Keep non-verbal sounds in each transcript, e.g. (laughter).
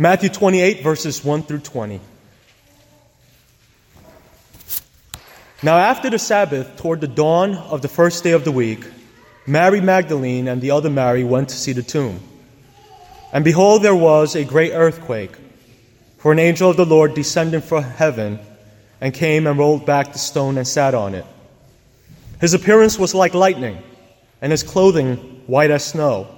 Matthew 28, verses 1 through 20. Now, after the Sabbath, toward the dawn of the first day of the week, Mary Magdalene and the other Mary went to see the tomb. And behold, there was a great earthquake, for an angel of the Lord descended from heaven and came and rolled back the stone and sat on it. His appearance was like lightning, and his clothing white as snow.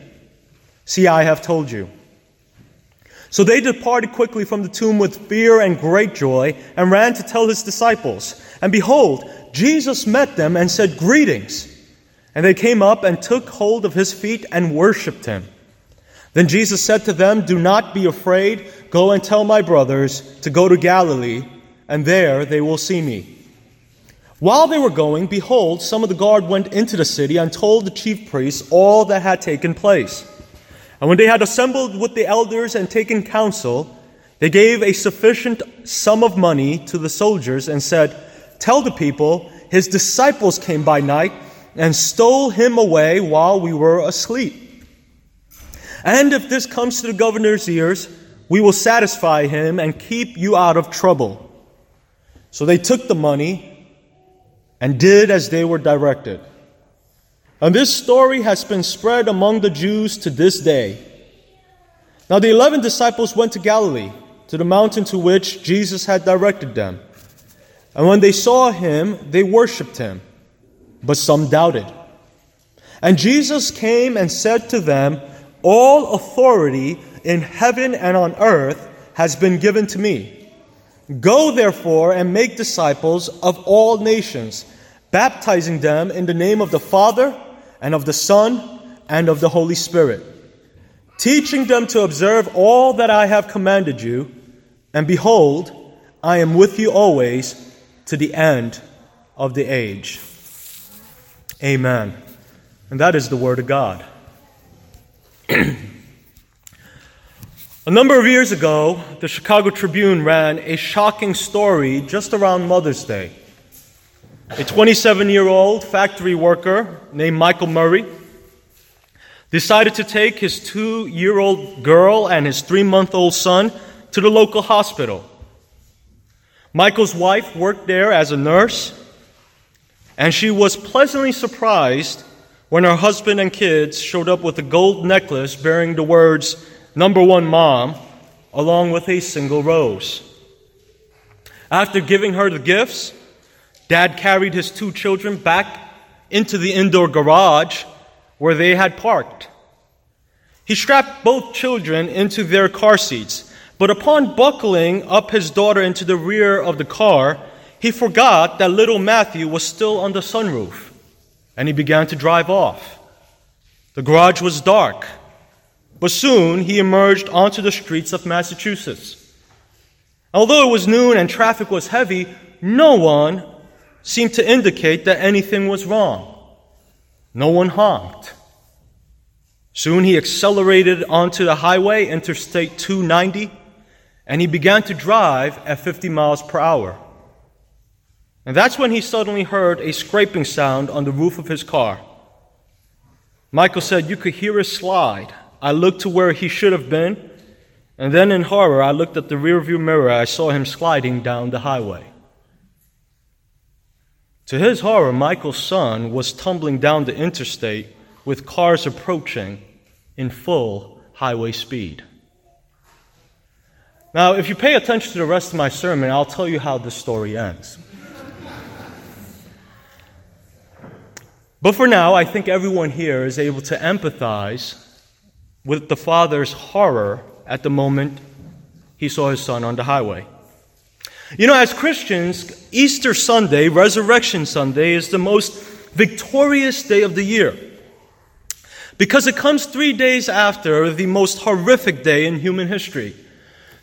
See, I have told you. So they departed quickly from the tomb with fear and great joy and ran to tell his disciples. And behold, Jesus met them and said, Greetings. And they came up and took hold of his feet and worshipped him. Then Jesus said to them, Do not be afraid. Go and tell my brothers to go to Galilee, and there they will see me. While they were going, behold, some of the guard went into the city and told the chief priests all that had taken place. And when they had assembled with the elders and taken counsel, they gave a sufficient sum of money to the soldiers and said, Tell the people, his disciples came by night and stole him away while we were asleep. And if this comes to the governor's ears, we will satisfy him and keep you out of trouble. So they took the money and did as they were directed. And this story has been spread among the Jews to this day. Now the eleven disciples went to Galilee, to the mountain to which Jesus had directed them. And when they saw him, they worshipped him, but some doubted. And Jesus came and said to them, All authority in heaven and on earth has been given to me. Go therefore and make disciples of all nations, baptizing them in the name of the Father, and of the Son, and of the Holy Spirit, teaching them to observe all that I have commanded you. And behold, I am with you always to the end of the age. Amen. And that is the Word of God. (clears throat) A number of years ago, the Chicago Tribune ran a shocking story just around Mother's Day. A 27 year old factory worker named Michael Murray decided to take his two year old girl and his three month old son to the local hospital. Michael's wife worked there as a nurse, and she was pleasantly surprised when her husband and kids showed up with a gold necklace bearing the words, Number One Mom, along with a single rose. After giving her the gifts, Dad carried his two children back into the indoor garage where they had parked. He strapped both children into their car seats, but upon buckling up his daughter into the rear of the car, he forgot that little Matthew was still on the sunroof, and he began to drive off. The garage was dark, but soon he emerged onto the streets of Massachusetts. Although it was noon and traffic was heavy, no one seemed to indicate that anything was wrong. No one honked. Soon he accelerated onto the highway, Interstate 290, and he began to drive at 50 miles per hour. And that's when he suddenly heard a scraping sound on the roof of his car. Michael said, You could hear it slide. I looked to where he should have been, and then in horror, I looked at the rearview mirror. I saw him sliding down the highway. To his horror, Michael's son was tumbling down the interstate with cars approaching in full highway speed. Now, if you pay attention to the rest of my sermon, I'll tell you how the story ends. But for now, I think everyone here is able to empathize with the father's horror at the moment he saw his son on the highway. You know, as Christians, Easter Sunday, Resurrection Sunday, is the most victorious day of the year. Because it comes three days after the most horrific day in human history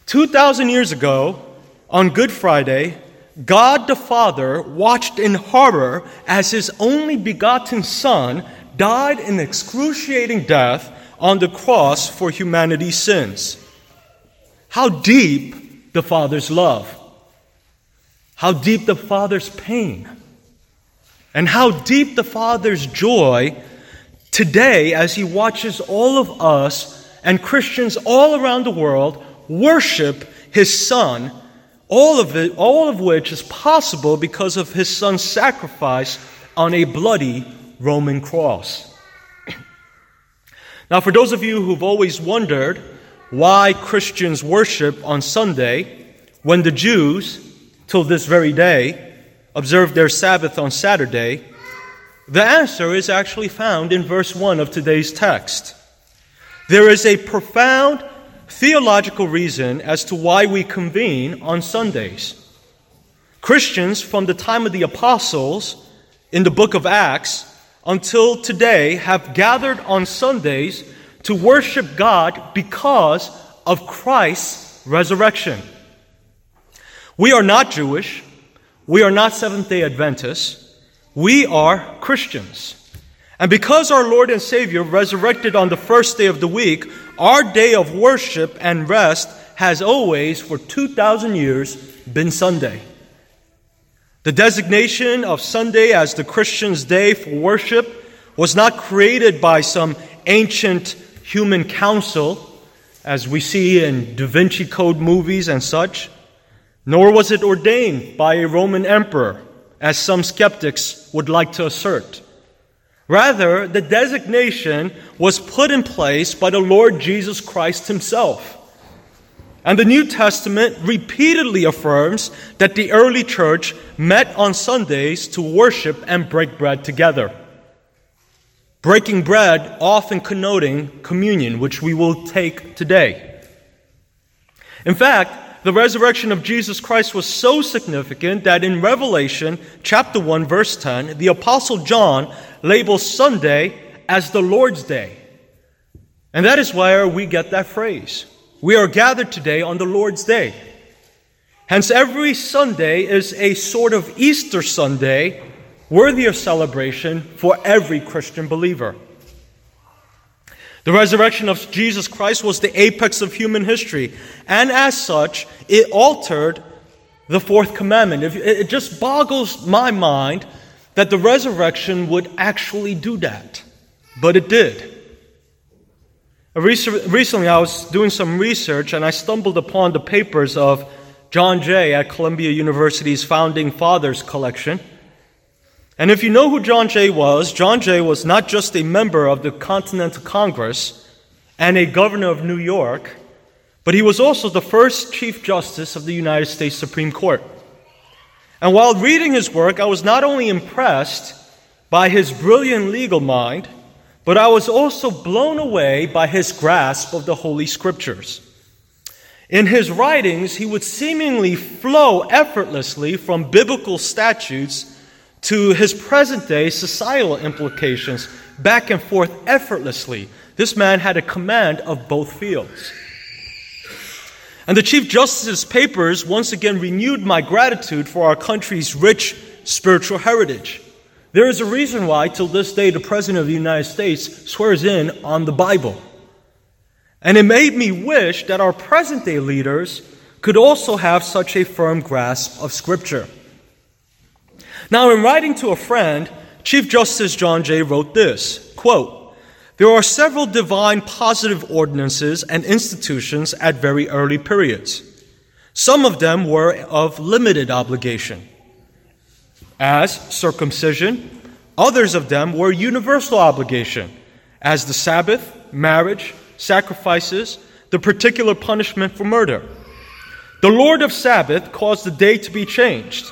2,000 years ago, on Good Friday, God the Father watched in horror as his only begotten Son died an excruciating death on the cross for humanity's sins. How deep the Father's love, how deep the Father's pain, and how deep the Father's joy today as he watches all of us and Christians all around the world worship his Son all of it, all of which is possible because of his son's sacrifice on a bloody Roman cross. (clears throat) now, for those of you who've always wondered why Christians worship on Sunday when the Jews, till this very day, observe their Sabbath on Saturday, the answer is actually found in verse 1 of today's text. There is a profound theological reason as to why we convene on Sundays. Christians from the time of the apostles in the book of Acts until today have gathered on Sundays to worship God because of Christ's resurrection. We are not Jewish. We are not Seventh day Adventists. We are Christians. And because our Lord and Savior resurrected on the first day of the week, our day of worship and rest has always, for 2,000 years, been Sunday. The designation of Sunday as the Christian's day for worship was not created by some ancient human council, as we see in Da Vinci Code movies and such, nor was it ordained by a Roman emperor, as some skeptics would like to assert. Rather, the designation was put in place by the Lord Jesus Christ himself. And the New Testament repeatedly affirms that the early church met on Sundays to worship and break bread together. Breaking bread often connoting communion, which we will take today. In fact, the resurrection of Jesus Christ was so significant that in Revelation chapter 1 verse 10, the apostle John labels Sunday as the Lord's Day. And that is where we get that phrase. We are gathered today on the Lord's Day. Hence, every Sunday is a sort of Easter Sunday worthy of celebration for every Christian believer. The resurrection of Jesus Christ was the apex of human history, and as such, it altered the fourth commandment. It just boggles my mind that the resurrection would actually do that. But it did. Recently, I was doing some research and I stumbled upon the papers of John Jay at Columbia University's Founding Fathers collection. And if you know who John Jay was, John Jay was not just a member of the Continental Congress and a governor of New York, but he was also the first Chief Justice of the United States Supreme Court. And while reading his work, I was not only impressed by his brilliant legal mind, but I was also blown away by his grasp of the Holy Scriptures. In his writings, he would seemingly flow effortlessly from biblical statutes to his present day societal implications, back and forth effortlessly. This man had a command of both fields. And the Chief Justice's papers once again renewed my gratitude for our country's rich spiritual heritage. There is a reason why, till this day, the President of the United States swears in on the Bible. And it made me wish that our present day leaders could also have such a firm grasp of Scripture. Now, in writing to a friend, Chief Justice John Jay wrote this quote, there are several divine positive ordinances and institutions at very early periods. Some of them were of limited obligation, as circumcision. Others of them were universal obligation, as the Sabbath, marriage, sacrifices, the particular punishment for murder. The Lord of Sabbath caused the day to be changed.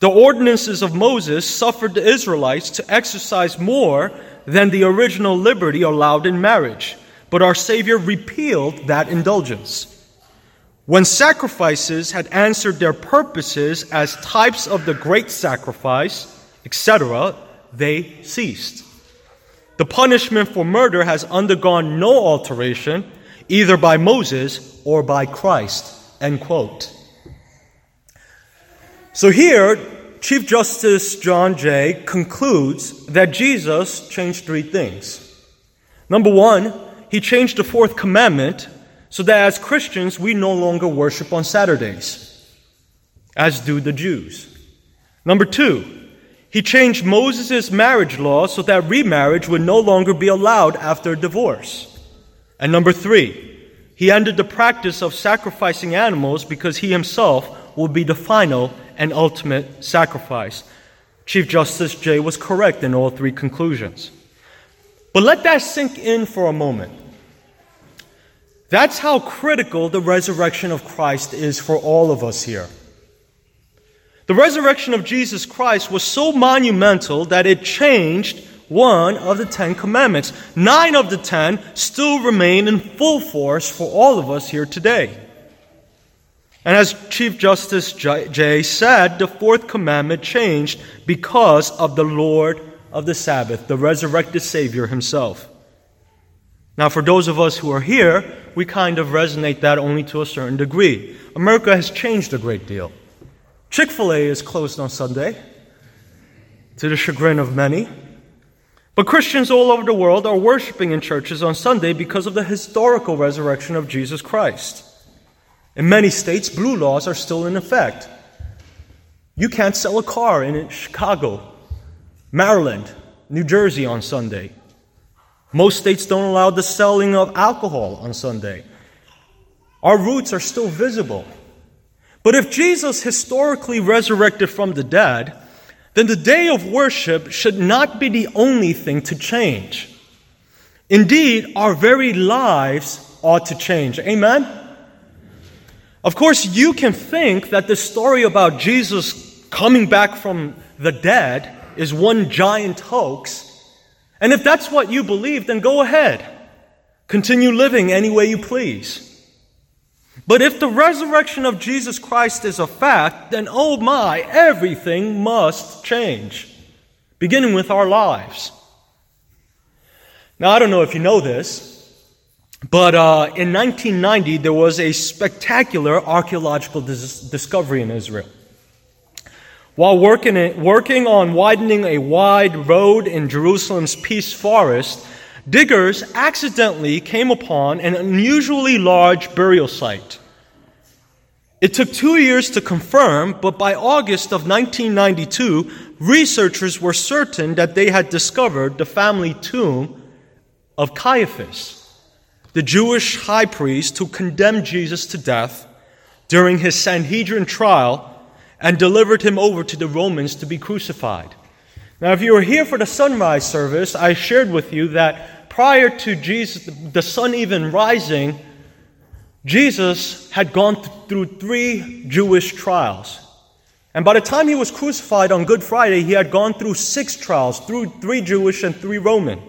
The ordinances of Moses suffered the Israelites to exercise more than the original liberty allowed in marriage, but our Savior repealed that indulgence. When sacrifices had answered their purposes as types of the great sacrifice, etc., they ceased. The punishment for murder has undergone no alteration, either by Moses or by Christ. End quote. So here, Chief Justice John Jay concludes that Jesus changed three things. Number one, he changed the fourth commandment so that as Christians we no longer worship on Saturdays, as do the Jews. Number two, he changed Moses' marriage law so that remarriage would no longer be allowed after divorce. And number three, he ended the practice of sacrificing animals because he himself would be the final and ultimate sacrifice. Chief Justice Jay was correct in all three conclusions. But let that sink in for a moment. That's how critical the resurrection of Christ is for all of us here. The resurrection of Jesus Christ was so monumental that it changed one of the Ten Commandments. Nine of the ten still remain in full force for all of us here today. And as Chief Justice Jay said, the fourth commandment changed because of the Lord of the Sabbath, the resurrected Savior himself. Now, for those of us who are here, we kind of resonate that only to a certain degree. America has changed a great deal. Chick fil A is closed on Sunday, to the chagrin of many. But Christians all over the world are worshiping in churches on Sunday because of the historical resurrection of Jesus Christ. In many states, blue laws are still in effect. You can't sell a car in Chicago, Maryland, New Jersey on Sunday. Most states don't allow the selling of alcohol on Sunday. Our roots are still visible. But if Jesus historically resurrected from the dead, then the day of worship should not be the only thing to change. Indeed, our very lives ought to change. Amen? Of course, you can think that the story about Jesus coming back from the dead is one giant hoax. And if that's what you believe, then go ahead. Continue living any way you please. But if the resurrection of Jesus Christ is a fact, then oh my, everything must change, beginning with our lives. Now, I don't know if you know this, but uh, in 1990 there was a spectacular archaeological dis- discovery in Israel. While working, in, working on widening a wide road in Jerusalem's Peace Forest, diggers accidentally came upon an unusually large burial site. It took two years to confirm, but by August of 1992, researchers were certain that they had discovered the family tomb of Caiaphas, the Jewish high priest who condemned Jesus to death during his Sanhedrin trial and delivered him over to the Romans to be crucified. Now, if you were here for the sunrise service, I shared with you that prior to Jesus, the sun even rising, Jesus had gone through three Jewish trials. And by the time he was crucified on Good Friday, he had gone through six trials, through three Jewish and three Roman.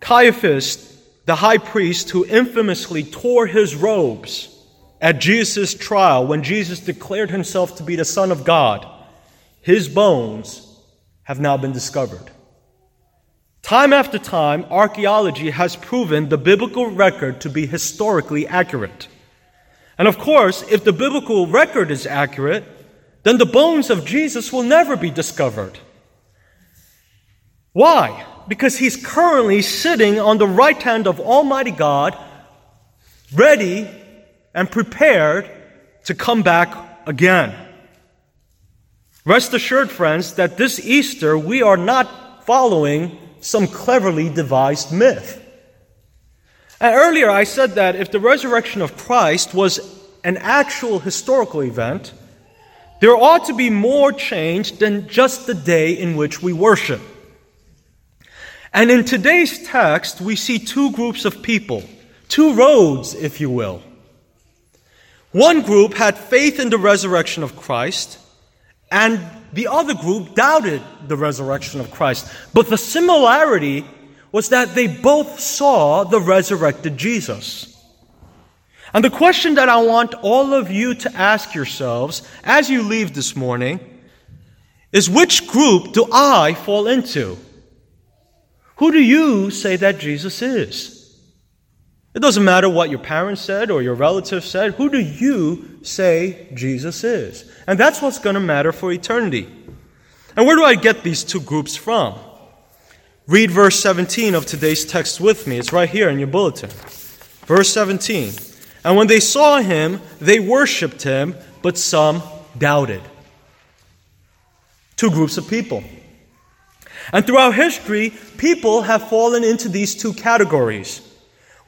Caiaphas, the high priest who infamously tore his robes at Jesus' trial when Jesus declared himself to be the Son of God, his bones have now been discovered. Time after time, archaeology has proven the biblical record to be historically accurate. And of course, if the biblical record is accurate, then the bones of Jesus will never be discovered. Why? Because he's currently sitting on the right hand of Almighty God, ready and prepared to come back again. Rest assured, friends, that this Easter we are not following some cleverly devised myth. And earlier I said that if the resurrection of Christ was an actual historical event, there ought to be more change than just the day in which we worship. And in today's text, we see two groups of people, two roads, if you will. One group had faith in the resurrection of Christ, and the other group doubted the resurrection of Christ. But the similarity was that they both saw the resurrected Jesus. And the question that I want all of you to ask yourselves as you leave this morning is which group do I fall into? Who do you say that Jesus is? It doesn't matter what your parents said or your relatives said. Who do you say Jesus is? And that's what's going to matter for eternity. And where do I get these two groups from? Read verse 17 of today's text with me. It's right here in your bulletin. Verse 17. And when they saw him, they worshiped him, but some doubted. Two groups of people. And throughout history, people have fallen into these two categories.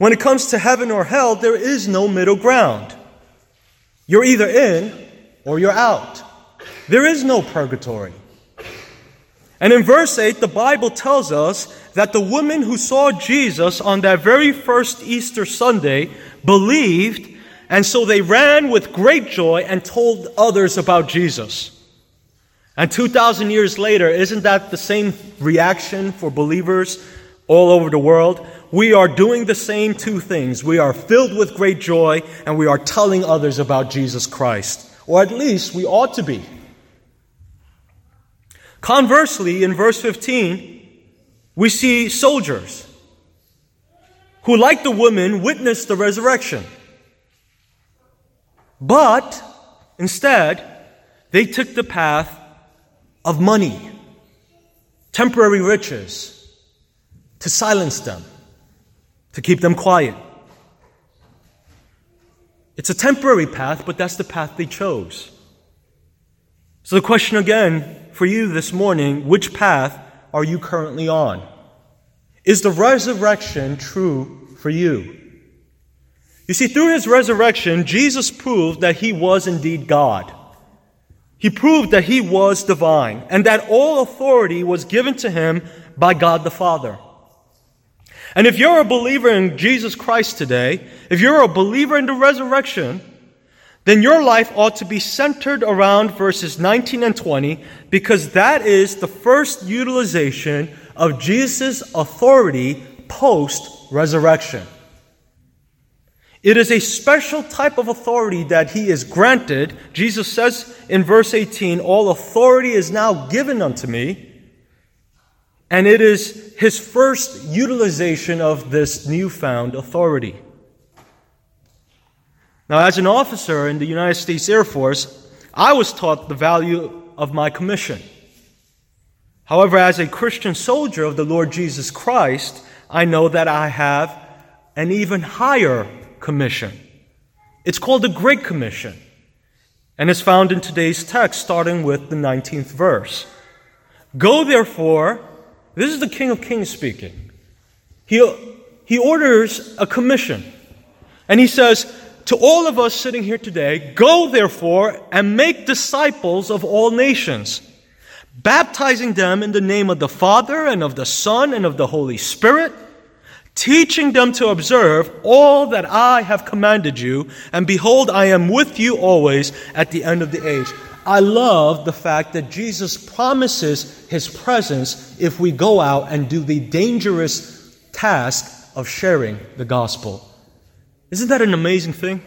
When it comes to heaven or hell, there is no middle ground. You're either in or you're out. There is no purgatory. And in verse 8, the Bible tells us that the woman who saw Jesus on that very first Easter Sunday believed, and so they ran with great joy and told others about Jesus. And 2,000 years later, isn't that the same reaction for believers all over the world? We are doing the same two things. We are filled with great joy, and we are telling others about Jesus Christ. Or at least we ought to be. Conversely, in verse 15, we see soldiers who, like the woman, witnessed the resurrection. But instead, they took the path of money, temporary riches, to silence them, to keep them quiet. It's a temporary path, but that's the path they chose. So the question again for you this morning which path are you currently on? Is the resurrection true for you? You see, through his resurrection, Jesus proved that he was indeed God. He proved that he was divine and that all authority was given to him by God the Father. And if you're a believer in Jesus Christ today, if you're a believer in the resurrection, then your life ought to be centered around verses 19 and 20 because that is the first utilization of Jesus' authority post resurrection. It is a special type of authority that he is granted. Jesus says in verse 18, All authority is now given unto me. And it is his first utilization of this newfound authority. Now, as an officer in the United States Air Force, I was taught the value of my commission. However, as a Christian soldier of the Lord Jesus Christ, I know that I have an even higher commission. It's called the Great Commission, and is found in today's text, starting with the 19th verse. Go therefore, this is the King of Kings speaking. He, he orders a commission, and he says, to all of us sitting here today, go therefore and make disciples of all nations, baptizing them in the name of the Father and of the Son and of the Holy Spirit, teaching them to observe all that I have commanded you, and behold, I am with you always at the end of the age. I love the fact that Jesus promises his presence if we go out and do the dangerous task of sharing the gospel. Isn't that an amazing thing?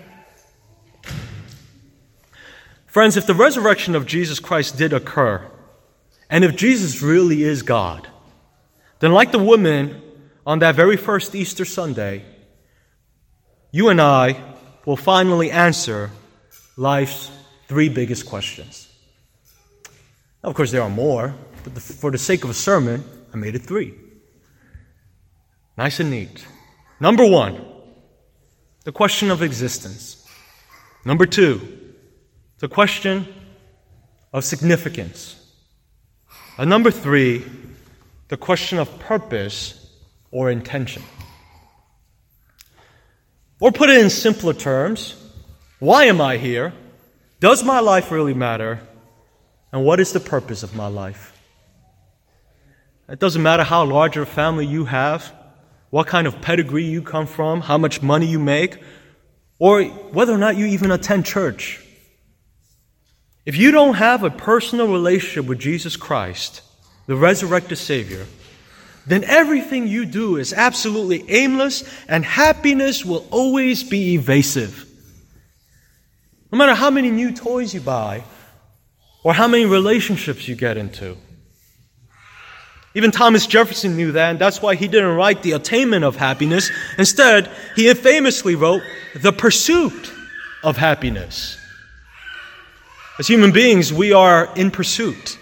Friends, if the resurrection of Jesus Christ did occur, and if Jesus really is God, then, like the woman on that very first Easter Sunday, you and I will finally answer life's three biggest questions. Of course, there are more, but for the sake of a sermon, I made it three. Nice and neat. Number one, the question of existence. Number two, the question of significance. And number three, the question of purpose or intention. Or put it in simpler terms, why am I here? Does my life really matter? And what is the purpose of my life? It doesn't matter how large a family you have what kind of pedigree you come from, how much money you make, or whether or not you even attend church. If you don't have a personal relationship with Jesus Christ, the resurrected Savior, then everything you do is absolutely aimless and happiness will always be evasive. No matter how many new toys you buy or how many relationships you get into. Even Thomas Jefferson knew that, and that's why he didn't write the attainment of happiness. Instead, he famously wrote the pursuit of happiness. As human beings, we are in pursuit.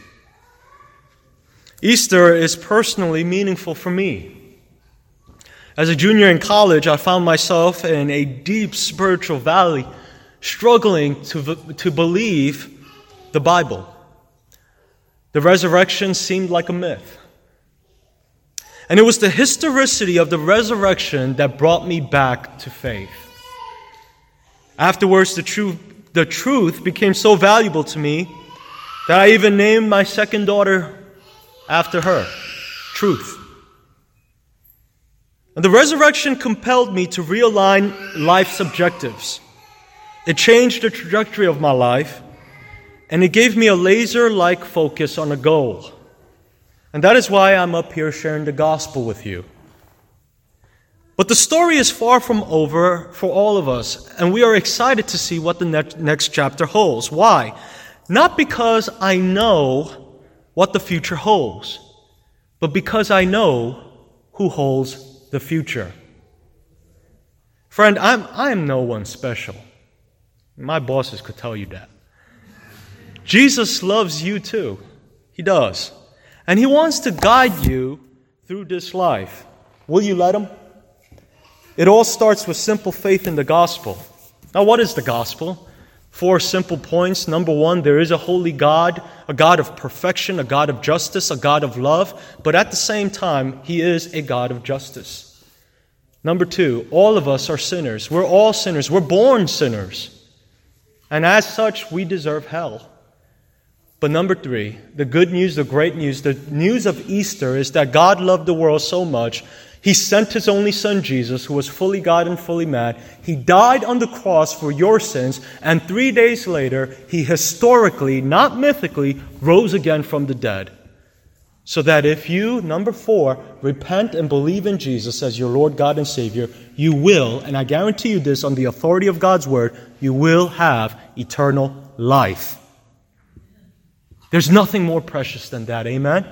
Easter is personally meaningful for me. As a junior in college, I found myself in a deep spiritual valley, struggling to, to believe the Bible. The resurrection seemed like a myth. And it was the historicity of the resurrection that brought me back to faith. Afterwards, the, truth, the truth became so valuable to me that I even named my second daughter after her Truth. And the resurrection compelled me to realign life's objectives. It changed the trajectory of my life, and it gave me a laser like focus on a goal. And that is why I'm up here sharing the gospel with you. But the story is far from over for all of us, and we are excited to see what the next, next chapter holds. Why? Not because I know what the future holds, but because I know who holds the future. Friend, I'm, I'm no one special. My bosses could tell you that. Jesus loves you too. He does. And He wants to guide you through this life. Will you let Him? It all starts with simple faith in the gospel. Now, what is the gospel? Four simple points. Number one, there is a holy God, a God of perfection, a God of justice, a God of love, but at the same time, He is a God of justice. Number two, all of us are sinners. We're all sinners. We're born sinners. And as such, we deserve hell. But number three, the good news, the great news, the news of Easter is that God loved the world so much he sent his only son Jesus, who was fully God and fully man. He died on the cross for your sins, and three days later, he historically, not mythically, rose again from the dead. So that if you, number four, repent and believe in Jesus as your Lord, God, and Savior, you will, and I guarantee you this on the authority of God's Word, you will have eternal life. There's nothing more precious than that. Amen?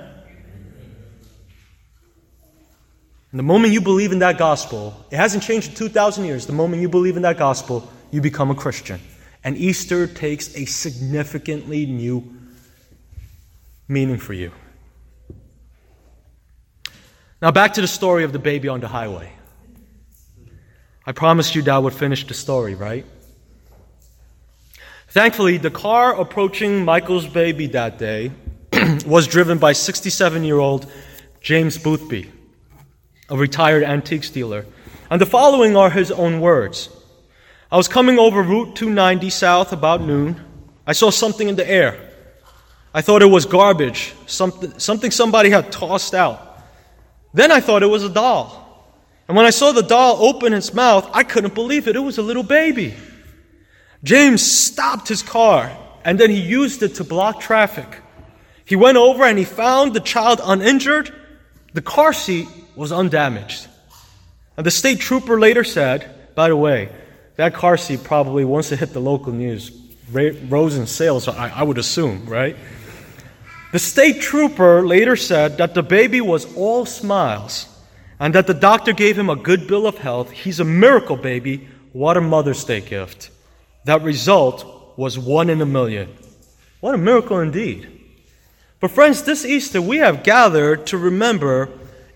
And the moment you believe in that gospel, it hasn't changed in 2,000 years. The moment you believe in that gospel, you become a Christian. And Easter takes a significantly new meaning for you. Now, back to the story of the baby on the highway. I promised you that I would finish the story, right? Thankfully, the car approaching Michael's baby that day (clears throat) was driven by 67 year old James Boothby a retired antiques dealer. And the following are his own words I was coming over Route 290 south about noon. I saw something in the air. I thought it was garbage, something, something somebody had tossed out. Then I thought it was a doll. And when I saw the doll open its mouth, I couldn't believe it. It was a little baby. James stopped his car and then he used it to block traffic. He went over and he found the child uninjured. The car seat was undamaged. And the state trooper later said, by the way, that car seat probably, once it hit the local news, rose in sales, I, I would assume, right? The state trooper later said that the baby was all smiles and that the doctor gave him a good bill of health. He's a miracle baby. What a Mother's Day gift. That result was one in a million. What a miracle indeed. But, friends, this Easter we have gathered to remember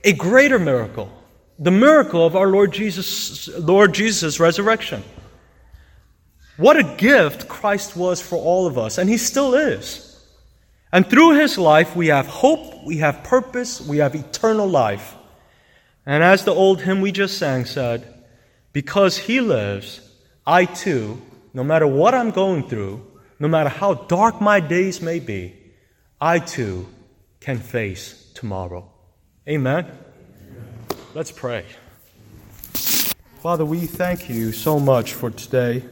a greater miracle the miracle of our Lord Jesus, Lord Jesus' resurrection. What a gift Christ was for all of us, and He still is. And through His life, we have hope, we have purpose, we have eternal life. And as the old hymn we just sang said, because He lives, I too, no matter what I'm going through, no matter how dark my days may be, I too can face tomorrow. Amen. Let's pray. Father, we thank you so much for today.